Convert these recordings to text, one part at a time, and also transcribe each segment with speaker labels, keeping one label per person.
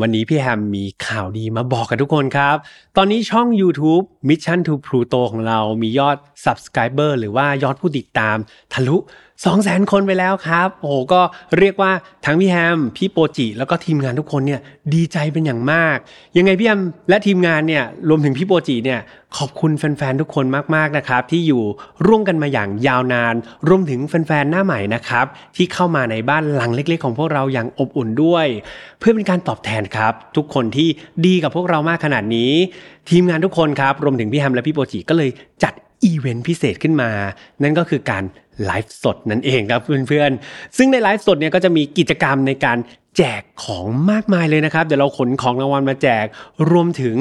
Speaker 1: วันนี้พี่แฮมมีข่าวดีมาบอกกับทุกคนครับ ตอนนี้ช่อง YouTube Mission to Pluto ของเรามียอด Subscriber หรือว่ายอดผู้ติดตามทะลุ 2 0 0 0 0 0 คนไปแล้วครับ โอ้ก็เรียกว่าทั้งพี่แฮม พี่โปจิ แล้วก็ทีมงานทุกคนเนี่ยดีใจเป็นอย่างมาก ยังไงพี่แฮมและทีมงานเนี่ยรวมถึงพี่โปจิเนี่ย ขอบคุณแฟนๆ ทุกคนมากๆนะครับที่อยู่ร่วมกันมาอย่างยาวนาน รวมถึงแฟนๆ หน้าใหม่นะครับที่เข้ามาในบ้านหลังเล็ก ๆ ของพวกเราอย่างอบอุ่นด้วย เพื่อเป็นการตอบแทนครับ ทุกคนที่ดีกับพวกเรามากขนาดนี้ ทีมงานทุกคนครับรวมถึงพี่แฮมและพี่โปจิก็เลยจัด อีเวนต์พิเศษขึ้นมา นั่นก็คือการไลฟ์สดนั่นเองครับเพื่อนๆ ซึ่งในไลฟ์สดเนี่ยก็จะมีกิจกรรมในการแจกของมากมายเลยนะครับ เดี๋ยวเราขนของรางวัลมาแจก รวมถึง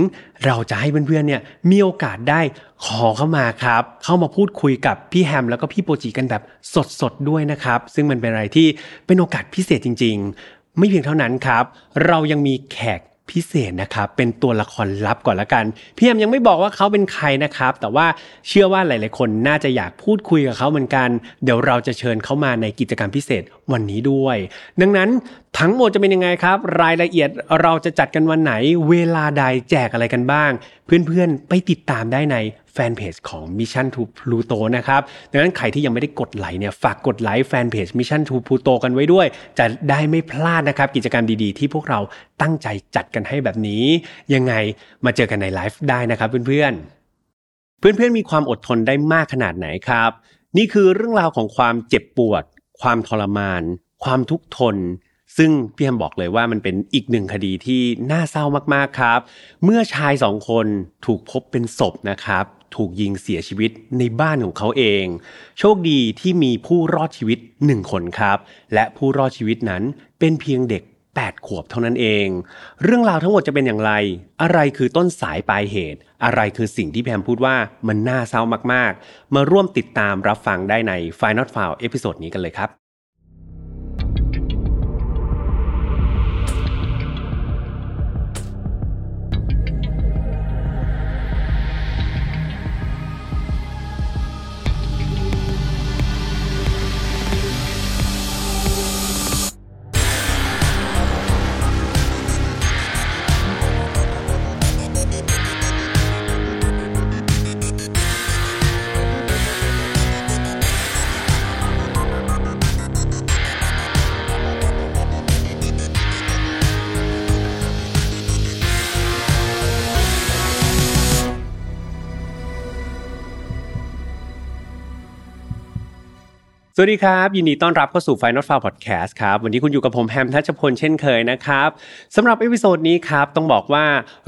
Speaker 1: เราจะให้เพื่อนๆเนี่ยมีโอกาสได้ขอเข้ามาครับ เข้ามาพูดคุยกับพี่แฮมแล้วก็พี่โปจิกันแบบสดๆด้วยนะครับ ซึ่งมันเป็นอะไรที่เป็นโอกาสพิเศษจริง ๆ ไม่เพียงเท่านั้นครับ เรายังมีแขก พิเศษนะครับเป็นตัวละครลับก่อนละกันพี่แอมยังไม่บอกว่าเขาเป็นใครนะครับ แต่ว่าเชื่อว่าหลาย ๆ คนน่าจะอยากพูดคุยกับเขาเหมือนกัน เดี๋ยวเราจะเชิญเขามาในกิจกรรมพิเศษวันนี้ด้วย ดังนั้นทั้งหมดจะเป็นยังไงครับ รายละเอียดเราจะจัดกันวันไหน เวลาใดแจกอะไรกันบ้าง เพื่อน ๆ ไปติดตามได้ใน แฟนเพจของ Mission to Pluto นะครับดังนั้นใครที่ยังไม่ได้กดไลค์เนี่ยฝากกดไลค์แฟนเพจ Mission to Pluto กันไว้ด้วย จะได้ไม่พลาดนะครับกิจกรรมดีๆ ที่พวกเราตั้งใจจัดกันให้แบบนี้ ยังไงมาเจอกันในไลฟ์ได้นะครับเพื่อนๆ เพื่อนๆมีความอดทนได้มากขนาดไหนครับ นี่คือเรื่องราวของความเจ็บปวด ความทรมาน ความทุกข์ทนซึ่งพี่แฮมบอกเลยว่ามันเป็นอีกหนึ่งคดีที่น่าเศร้ามากๆครับ เมื่อชายสองคนถูกพบเป็นศพนะครับถูกยิงเสียชีวิตในบ้านของเขาเอง โชคดีที่มีผู้รอดชีวิตหนึ่งคนครับ และผู้รอดชีวิตนั้นเป็นเพียงเด็ก 8 ขวบเท่านั้นเอง เรื่องราวทั้งหมดจะเป็นอย่างไร อะไรคือต้นสายปลายเหตุ อะไรคือสิ่งที่แฮมพูดว่ามันน่าเศร้ามากๆ มาร่วมติดตามรับฟังได้ใน Final f i l e เอพิโซดนี้กันเลยครับ สวัสดีครับ ยินดีต้อนรับเข้าสู่ File Not Found Podcast ครับวันนี้คุณอยู่กับผมแฮมทัชพลเช่นเคยนะครับสำหรับ episode นี้ครับต้องบอกว่า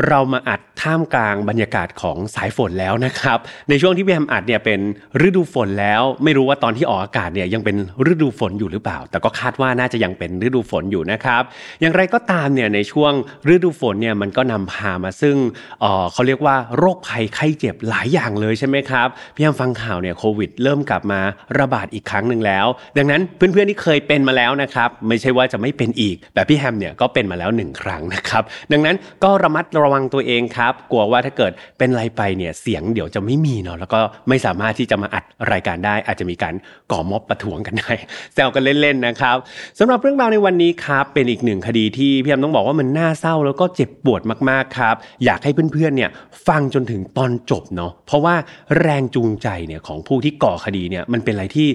Speaker 1: เรามาอัดท่ามกลางบรรยากาศของสายฝนแล้วนะครับในช่วงที่พี่แฮมอัดเนี่ยเป็นฤดูฝนแล้ว ไม่รู้ว่าตอนที่ออกอากาศเนี่ยยังเป็นฤดูฝนอยู่หรือเปล่า แต่ก็คาดว่าน่าจะยังเป็นฤดูฝนอยู่นะครับอย่างไรก็ตามเนี่ยในช่วงฤดูฝนเนี่ยมันก็นำพามาซึ่งเอ่อเขาเรียกว่าโรคภัยไข้เจ็บหลายอย่างเลยใช่ไหมครับพี่แฮมฟังข่าวเนี่ยโควิด เริ่มกลับมาระบาดอีกครั้งหนึ่งแล้ว ดังนั้นเพื่อนๆที่เคยเป็นมาแล้วนะครับไม่ใช่ว่าจะไม่เป็นอีกแบบพี่แฮมเนี่ยก็เป็นมาแล้วหนึ่งครั้งนะครับดังนั้นก็ระมัดระวังตัวเองครับ กลัวว่าถ้าเกิดเป็นอะไรไปเนี่ยเสียงเดี๋ยวจะไม่มีเนาะแล้วก็ไม่สามารถที่จะมาอัดรายการได้ อาจจะมีการก่อม็อบประท้วงกันได้แซวกันเล่นๆนะครับสำหรับเรื่องราวในวันนี้ครับเป็นอีกหนึ่งคดีที่พี่แฮมต้องบอกว่ามันน่าเศร้าแล้วก็เจ็บปวดมากๆครับ อยากให้เพื่อนๆเนี่ยฟังจนถึงตอนจบเนาะเพราะว่าแรงจูงใจเนี่ยของผู้ที่ก่อคดีเนี่ยมันเป็นอะไรที่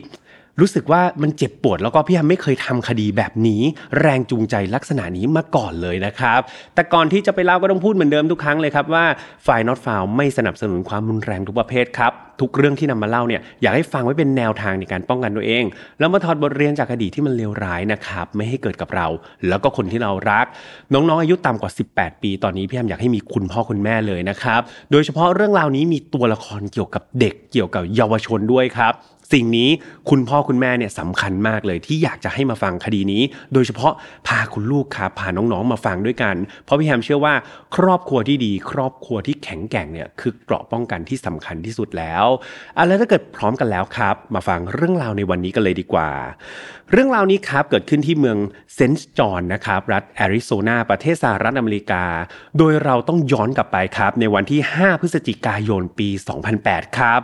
Speaker 1: รู้สึกว่ามันเจ็บปวดแล้วก็พี่แฮมไม่เคยทำคดีแบบนี้ แรงจูงใจลักษณะนี้มาก่อนเลยนะครับ แต่ก่อนที่จะไปเล่าก็ต้องพูดเหมือนเดิมทุกครั้งเลยครับว่าฝ่าย not found ไม่สนับสนุนความรุนแรงทุกประเภทครับทุกเรื่องที่นำมาเล่าเนี่ยอยากให้ฟังไว้เป็นแนวทางในการป้องกันตัวเอง แล้วมาถอดบทเรียนจากคดีที่มันเลวร้ายนะครับไม่ให้เกิดกับเรา แล้วก็คนที่เรารัก น้องๆอายุต่ำกว่า 18 ปี ตอนนี้พี่แฮมอยากให้มีคุณพ่อคุณแม่เลยนะครับโดยเฉพาะเรื่องราวนี้มีตัวละครเกี่ยวกับเด็กเกี่ยวกับเยาวชนด้วยครับสิ่งนี้คุณพ่อคุณแม่เนี่ยสำคัญมากเลยที่อยากจะให้มาฟังคดีนี้ โดยเฉพาะพาคุณลูกครับพาน้องๆมาฟังด้วยกัน เพราะพี่แฮมเชื่อว่า ครอบครัวที่ดี ครอบครัวที่แข็งแกร่งเนี่ยคือเกราะป้องกันที่สำคัญที่สุดแล้วอะแล้วถ้าเกิดพร้อมกันแล้วครับ มาฟังเรื่องราวในวันนี้กันเลยดีกว่า เรื่องราวนี้ครับเกิดขึ้นที่เมืองเซนต์จอห์นนะครับรัฐแอริโซนาประเทศสหรัฐอเมริกา โดยเราต้องย้อนกลับไปครับ ในวันที่ 5 พฤศจิกายนปี 2008 ครับ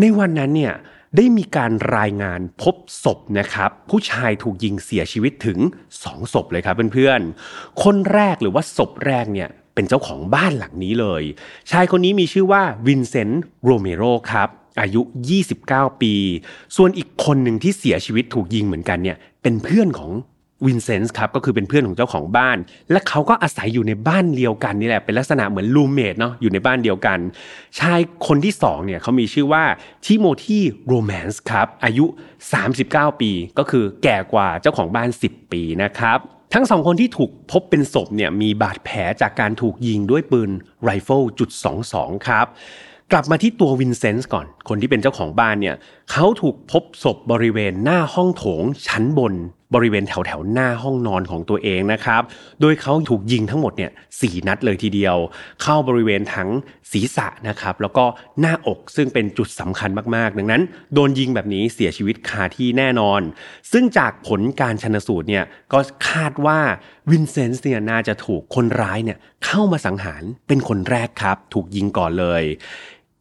Speaker 1: ในวันนั้นเนี่ย ได้มีการรายงานพบศพนะครับ ผู้ชายถูกยิงเสียชีวิตถึง 2 ศพเลยครับเพื่อนๆ คนแรกหรือว่าศพแรกเนี่ยเป็นเจ้าของบ้านหลังนี้เลย ชายคนนี้มีชื่อว่าวินเซนต์โรเมโรครับ อายุ 29 ปี ส่วนอีกคนหนึ่งที่เสียชีวิตถูกยิงเหมือนกันเนี่ยเป็นเพื่อนของ วินเซนต์ครับก็คือเป็นเพื่อนของเจ้าของบ้าน และเขาก็อาศัยอยู่ในบ้านเดียวกันนี่แหละเป็นลักษณะเหมือน roommate เนาะอยู่ในบ้านเดียวกัน ชายคนที่สองเนี่ยเขามีชื่อว่าทิโมธีโรแมนส์ครับอายุ 39 ปี ก็คือแก่กว่าเจ้าของบ้าน 10 ปีนะครับทั้งสองคนที่ถูกพบเป็นศพเนี่ยมีบาดแผลจากการถูกยิงด้วยปืนไรเฟิลจุด22ครับกลับมาที่ตัววินเซนต์ก่อน คนที่เป็นเจ้าของบ้านเนี่ยเขาถูกพบศพบริเวณหน้าห้องโถงชั้นบน บริเวณแถวแถวหน้าห้องนอนของตัวเองนะครับ โดยเขาถูกยิงทั้งหมดเนี่ยสี่นัดเลยทีเดียว เข้าบริเวณทั้งศีรษะนะครับแล้วก็หน้าอกซึ่งเป็นจุดสำคัญมากๆ ดังนั้น โดนยิงแบบนี้เสียชีวิตคาที่แน่นอน ซึ่งจากผลการชันสูตรเนี่ยก็คาดว่าวินเซนต์เนี่ยน่าจะถูกคนร้ายเนี่ยเข้ามาสังหารเป็นคนแรกครับ ถูกยิงก่อนเลย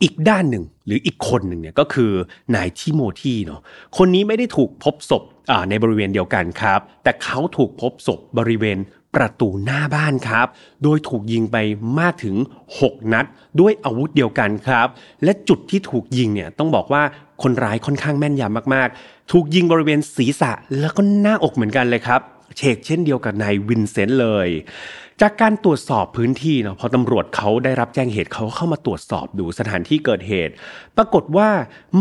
Speaker 1: อีกด้านหนึ่ง รืออีกคนหนึ่งเนี่ยก็คือนายทิโมธีเนาะคนนี้ไม่ได้ถูกพบศพในบริเวณเดียวกันครับ แต่เขาถูกพบศพบริเวณประตูหน้าบ้านครับ โดยถูกยิงไปมากถึง 6 นัด ด้วยอาวุธเดียวกันครับ และจุดที่ถูกยิงเนี่ยต้องบอกว่าคนร้ายค่อนข้างแม่นยำมากๆ ถูกยิงบริเวณศีรษะแล้วก็หน้าอกเหมือนกันเลยครับเชกเช่นเดียวกับนายวินเซนต์เลย จากการตรวจสอบพื้นที่เนาะพอตำรวจเขาได้รับแจ้งเหตุเขาเข้ามาตรวจสอบดูสถานที่เกิดเหตุ ปรากฏว่า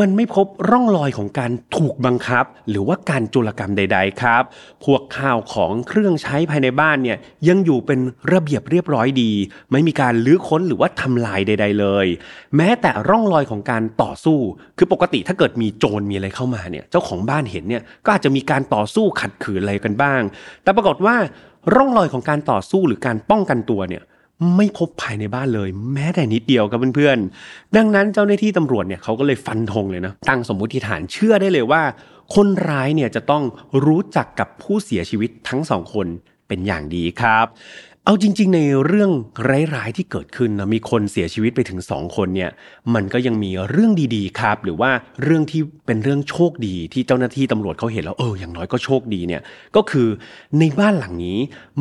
Speaker 1: มันไม่พบร่องรอยของการถูกบังคับ หรือว่าการจุลกรรมใด ๆ ครับ พวกข้าวของเครื่องใช้ภายในบ้านเนี่ยยังอยู่เป็นระเบียบเรียบร้อยดี ไม่มีการลื้อค้นหรือว่าทำลายใด ๆ เลย แม้แต่ร่องรอยของการต่อสู้ คือปกติถ้าเกิดมีโจรมีอะไรเข้ามาเนี่ยเจ้าของบ้านเห็นเนี่ยก็อาจจะมีการต่อสู้ขัดขืนอะไรกันบ้าง แต่ปรากฏว่า ร่องรอยของการต่อสู้หรือการป้องกันตัวเนี่ยไม่พบภายในบ้านเลย แม้แต่นิดเดียวครับเพื่อนๆ ดังนั้นเจ้าหน้าที่ตำรวจเนี่ยเขาก็เลยฟันธงเลยนะตั้งสมมุติฐานเชื่อได้เลยว่า คนร้ายเนี่ยจะต้องรู้จักกับผู้เสียชีวิตทั้งสองคนเป็นอย่างดีครับ เอาจริง ๆ ในเรื่องร้ายๆที่เกิดขึ้นนะมีคนเสียชีวิตไปถึงสองคนเนี่ยมันก็ยังมีเรื่องดีๆครับ หรือว่าเรื่องที่เป็นเรื่องโชคดีที่เจ้าหน้าที่ตำรวจเขาเห็นแล้วเอออย่างน้อยก็โชคดีเนี่ยก็คือในบ้านหลังนี้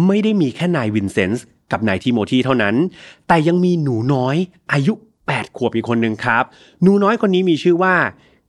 Speaker 1: ไม่ได้มีแค่นายวินเซนต์กับนายทิโมธีเท่านั้น แต่ยังมีหนูน้อยอายุ 8 ขวบอีกคนหนึ่งครับ หนูน้อยคนนี้มีชื่อว่า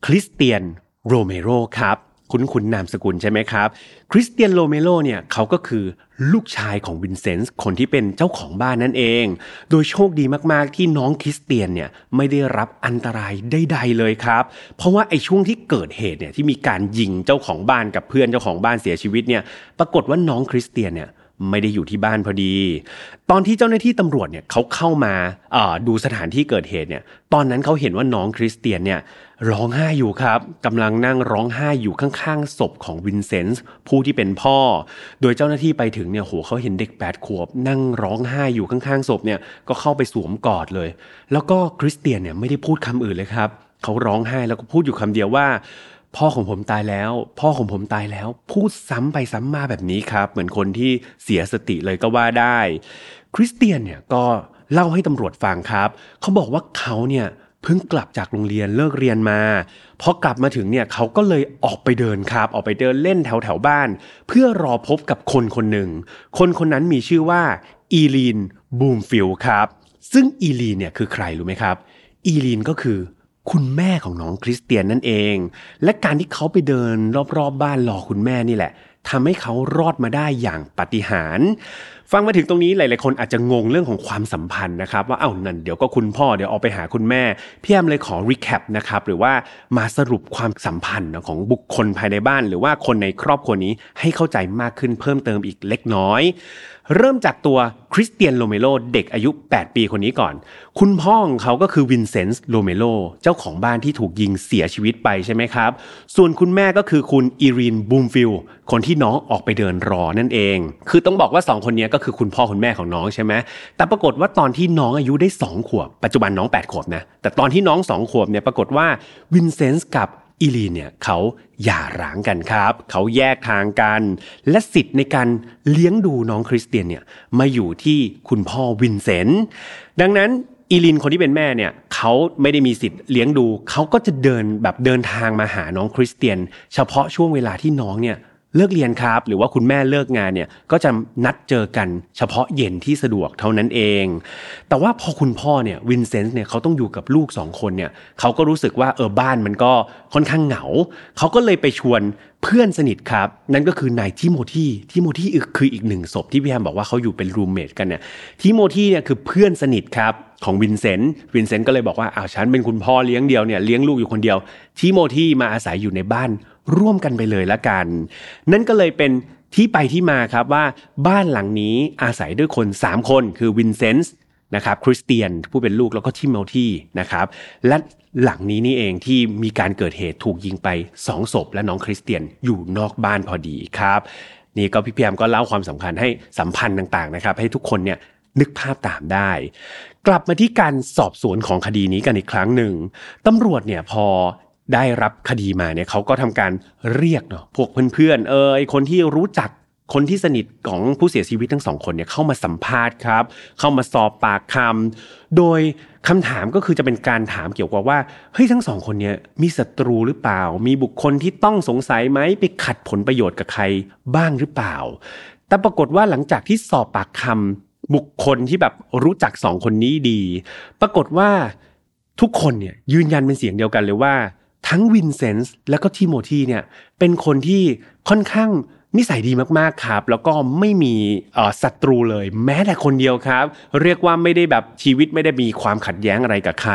Speaker 1: คริสเตียนโรเมโรครับ คุ้นๆนามสกุลใช่ไหมครับ คริสเตียนโรเมโรเนี่ยเขาก็คือลูกชายของวินเซนต์คนที่เป็นเจ้าของบ้านนั่นเอง โดยโชคดีมากๆที่น้องคริสเตียนเนี่ยไม่ได้รับอันตรายใดๆเลยครับ เพราะว่าไอ้ช่วงที่เกิดเหตุเนี่ยที่มีการยิงเจ้าของบ้านกับเพื่อนเจ้าของบ้านเสียชีวิตเนี่ยปรากฏว่าน้องคริสเตียนเนี่ยไม่ได้อยู่ที่บ้านพอดี ตอนที่เจ้าหน้าที่ตำรวจเนี่ยเขาเข้ามาดูสถานที่เกิดเหตุเนี่ย ตอนนั้นเขาเห็นว่าน้องคริสเตียนเนี่ย ร้องไห้อยู่ครับกำลังนั่งร้องไห้อยู่ข้างๆศพของวินเซนต์ผู้ที่เป็นพ่อ โดยเจ้าหน้าที่ไปถึงเนี่ยโหเขาเห็นเด็ก 8 ขวบ นั่งร้องไห้อยู่ข้างๆศพเนี่ยก็เข้าไปสวมกอดเลย แล้วก็คริสเตียนเนี่ยไม่ได้พูดคำอื่นเลยครับเขาร้องไห้แล้วก็พูดอยู่คำเดียวว่า พ่อของผมตายแล้ว พ่อของผมตายแล้ว พูดซ้ำไปซ้ำมาแบบนี้ครับ เหมือนคนที่เสียสติเลยก็ว่าได้ คริสเตียนเนี่ยก็เล่าให้ตำรวจฟังครับ เขาบอกว่าเขาเนี่ย เพิ่งกลับจากโรงเรียนเลิกเรียนมาพอกลับมาถึงเนี่ยเขาก็เลยออกไปเดินครับ ออกไปเดินเล่นแถวแถวบ้าน เพื่อรอพบกับคนคนหนึ่ง คนคนนั้นมีชื่อว่าอีลีนบูมฟิลครับ ซึ่งอีลีนเนี่ยคือใครรู้ไหมครับ อีลีนก็คือคุณแม่ของน้องคริสเตียนนั่นเอง และการที่เขาไปเดินรอบๆบ้านรอคุณแม่นี่แหละ ทำให้เขารอดมาได้อย่างปาฏิหาริย์ฟังมาถึงตรงนี้หลายๆคนอาจจะงงเรื่องของความสัมพันธ์นะครับ ว่าเอ้านั่นเดี๋ยวก็คุณพ่อเดี๋ยวออกไปหาคุณแม่พี่แฮมเลยขอ recap นะครับหรือว่ามาสรุปความสัมพันธ์ของบุคคลภายในบ้าน หรือว่าคนในครอบครัวนี้ให้เข้าใจมากขึ้นเพิ่มเติมอีกเล็กน้อย เริ่มจากตัวคริสเตียนโรเมโรเด็กอายุ 8 ปีคนนี้ก่อน คุณพ่อของเขาก็คือวินเซนต์โรเมโรเจ้าของบ้านที่ถูกยิงเสียชีวิตไปใช่ไหมครับ ส่วนคุณแม่ก็คือคุณอีลีนบูมฟิลคนที่น้องออกไปเดินรอนั่นเอง คือต้องบอกว่า 2 คนนี้ก็คือคุณพ่อคุณแม่ของน้องใช่ไหมแต่ปรากฏว่าตอนที่น้องอายุได้ 2 ขวบ ปัจจุบันน้อง 8 ขวบนะแต่ตอนที่น้อง 2 ขวบเนี่ยปรากฏว่าวินเซนต์กับ อีลีนเนี่ยเขาหย่าร้างกันครับ เขาแยกทางกัน และสิทธิ์ในการเลี้ยงดูน้องคริสเตียนเนี่ยมาอยู่ที่คุณพ่อวินเซนต์ดังนั้นอีลีนคนที่เป็นแม่เนี่ยเขาไม่ได้มีสิทธิ์เลี้ยงดู เขาก็จะเดินแบบเดินทางมาหาน้องคริสเตียน เฉพาะช่วงเวลาที่น้องเนี่ย เลิกเรียนครับ หรือว่าคุณแม่เลิกงานเนี่ยก็จะนัดเจอกันเฉพาะเย็นที่สะดวกเท่านั้นเอง แต่ว่าพอคุณพ่อเนี่ยวินเซนต์เนี่ยเขาต้องอยู่กับลูกสองคนเนี่ยเขาก็รู้สึกว่าเออบ้านมันก็ค่อนข้างเหงา เขาก็เลยไปชวนเพื่อนสนิทครับ นั่นก็คือนายทิโมธีทิโมธีคืออีกหนึ่งศพที่พี่แฮมบอกว่าเขาอยู่เป็น roommate กันเนี่ยทิโมธีเนี่ยคือเพื่อนสนิทครับของวินเซนต์วินเซนต์ก็เลยบอกว่าอ้าวฉันเป็นคุณพ่อเลี้ยงเดี่ยวเนี่ยเลี้ยงลูกอยู่คนเดียวทิโมธีมาอาศัยอยู่ในบ้าน ร่วมกันไปเลยละกัน นั่นก็เลยเป็นที่ไปที่มาครับว่าบ้านหลังนี้อาศัยด้วยคน 3 คนคือวินเซนต์นะครับคริสเตียนผู้เป็นลูกแล้วก็ทิโมธีนะครับและหลังนี้นี่เองที่มีการเกิดเหตุถูกยิงไป2ศพและน้องคริสเตียนอยู่นอกบ้านพอดีครับนี่ก็พี่พียมก็เล่าความสำคัญให้สัมพันธ์ต่างๆนะครับ ให้ทุกคนเนี่ยนึกภาพตามได้ กลับมาที่การสอบสวนของคดีนี้กันอีกครั้งหนึ่งตำรวจเนี่ยพอ ได้รับคดีมาเนี่ยเขาก็ทำการเรียกเนาะพวกเพื่อนๆเออไอคนที่รู้จักคนที่สนิทของผู้เสียชีวิตทั้งสองคนเนี่ยเข้ามาสัมภาษณ์ครับ เข้ามาสอบปากคำโดยคำถามก็คือจะเป็นการถามเกี่ยวกับว่าเฮ้ยทั้งสองคนเนี่ยมีศัตรูหรือเปล่า มีบุคคลที่ต้องสงสัยไหมไปขัดผลประโยชน์กับใครบ้างหรือเปล่า แต่ปรากฏว่าหลังจากที่สอบปากคำบุคคลที่แบบรู้จักสองคนนี้ดี ปรากฏว่าทุกคนเนี่ยยืนยันเป็นเสียงเดียวกันเลยว่า ทั้งวินเซนส์และก็ทิโมธีเนี่ยเป็นคนที่ค่อนข้างนิสัยดีมากๆครับ แล้วก็ไม่มีศัตรูเลย แม้แต่คนเดียวครับ เรียกว่าไม่ได้แบบชีวิตไม่ได้มีความขัดแย้งอะไรกับใคร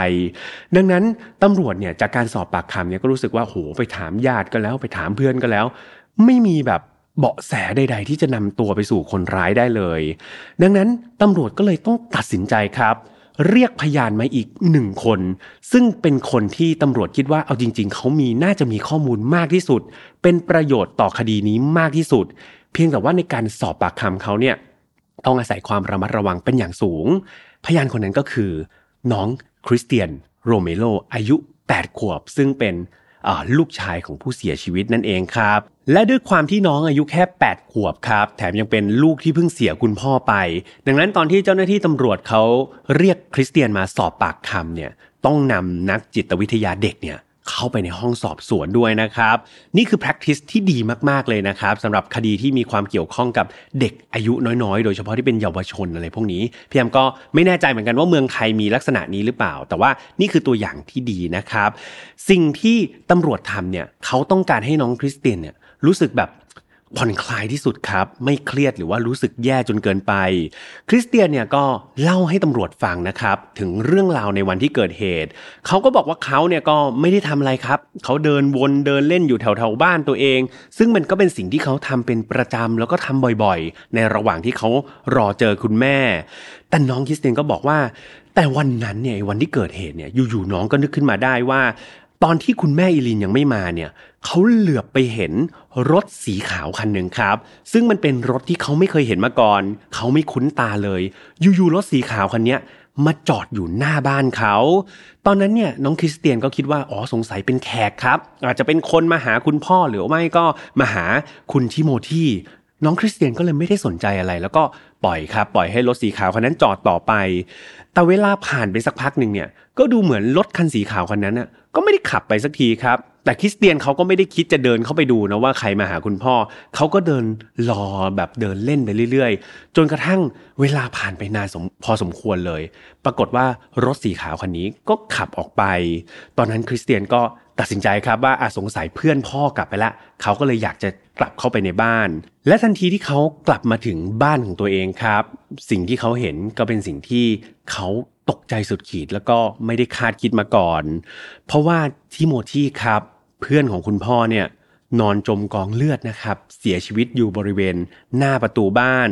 Speaker 1: ดังนั้นตำรวจเนี่ยจากการสอบปากคำเนี่ยก็รู้สึกว่าโหไปถามญาติก็แล้วไปถามเพื่อนก็แล้ว ไม่มีแบบเบาะแสใด ๆ ที่จะนำตัวไปสู่คนร้ายได้เลย ดังนั้นตำรวจก็เลยต้องตัดสินใจครับ เรียกพยานมาอีกหนึ่งคน ซึ่งเป็นคนที่ตำรวจคิดว่าเอาจริง ๆเขามีน่าจะมีข้อมูลมากที่สุด เป็นประโยชน์ต่อคดีนี้มากที่สุด เพียงแต่ว่าในการสอบปากคำเขาเนี่ยต้องอาศัยความระมัดระวังเป็นอย่างสูง พยานคนนั้นก็คือ น้องคริสเตียนโรเมโลอายุ 8 ขวบ ซึ่งเป็น ลูกชายของผู้เสียชีวิตนั่นเองครับ และด้วยความที่น้องอายุแค่ 8 ขวบครับ แถมยังเป็นลูกที่เพิ่งเสียคุณพ่อไป ดังนั้นตอนที่เจ้าหน้าที่ตำรวจเขาเรียกคริสเตียนมาสอบปากคำเนี่ยต้องนำนักจิตวิทยาเด็กเนี่ย เข้าไปในห้องสอบสวนด้วยนะครับ นี่คือ practice ที่ดีมากๆเลยนะครับสำหรับคดีที่มีความเกี่ยวข้องกับเด็กอายุน้อยๆ โดยเฉพาะที่เป็นเยาวชนอะไรพวกนี้พี่แอมก็ไม่แน่ใจเหมือนกันว่าเมืองไทยมีลักษณะนี้หรือเปล่า แต่ว่านี่คือตัวอย่างที่ดีนะครับ สิ่งที่ตำรวจทำเนี่ยเขาต้องการให้น้องคริสเตียนเนี่ยรู้สึกแบบ ผ่อนคลายที่สุดครับ ไม่เครียดหรือว่ารู้สึกแย่จนเกินไป คริสเตียนเนี่ยก็เล่าให้ตำรวจฟังนะครับ ถึงเรื่องราวในวันที่เกิดเหตุ เขาก็บอกว่าเขาเนี่ยก็ไม่ได้ทำอะไรครับ เขาเดินวนเดินเล่นอยู่แถวๆบ้านตัวเอง ซึ่งมันก็เป็นสิ่งที่เขาทำเป็นประจำแล้วก็ทำบ่อยๆ ในระหว่างที่เขารอเจอคุณแม่ แต่น้องคริสเตียนก็บอกว่า แต่วันนั้นเนี่ยวันที่เกิดเหตุเนี่ยอยู่ๆน้องก็นึกขึ้นมาได้ว่า ตอนที่คุณแม่อีลินยังไม่มาเนี่ยเขาเหลือบไปเห็น รถสีขาวคันหนึ่งครับ ซึ่งมันเป็นรถที่เขาไม่เคยเห็นมาก่อน เขาไม่คุ้นตาเลย อยู่ๆรถสีขาวคันนี้มาจอดอยู่หน้าบ้านเขา ตอนนั้นเนี่ยน้องคริสเตียนก็คิดว่าอ๋อสงสัยเป็นแขกครับ อาจจะเป็นคนมาหาคุณพ่อหรือไม่ก็มาหาคุณทิโมธีน้องคริสเตียนก็เลยไม่ได้สนใจอะไร แล้วก็ปล่อยครับปล่อยให้รถสีขาวคันนั้นจอดต่อไป แต่เวลาผ่านไปสักพักหนึ่งเนี่ยก็ดูเหมือนรถคันสีขาวคันนั้นน่ะก็ไม่ได้ขับไปสักทีครับ แต่คริสเตียนเขาก็ไม่ได้คิดจะเดินเข้าไปดูนะว่าใครมาหาคุณพ่อ เขาก็เดินรอแบบเดินเล่นไปเรื่อยๆ จนกระทั่งเวลาผ่านไปนานพอสมควรเลย ปรากฏว่ารถสีขาวคันนี้ก็ขับออกไป ตอนนั้นคริสเตียนก็ตัดสินใจครับว่าอาสงสัยเพื่อนพ่อกลับไปละ เขาก็เลยอยากจะกลับเข้าไปในบ้าน และทันทีที่เขากลับมาถึงบ้านของตัวเองครับ สิ่งที่เขาเห็นก็เป็นสิ่งที่เขาตกใจสุดขีดแล้วก็ไม่ได้คาดคิดมาก่อน เพราะว่าทิโมธีครับ พื่อนของคุณพ่อเนี่ยนอนจมกองเลือดนะครับ เสียชีวิตอยู่บริเวณหน้าประตูบ้าน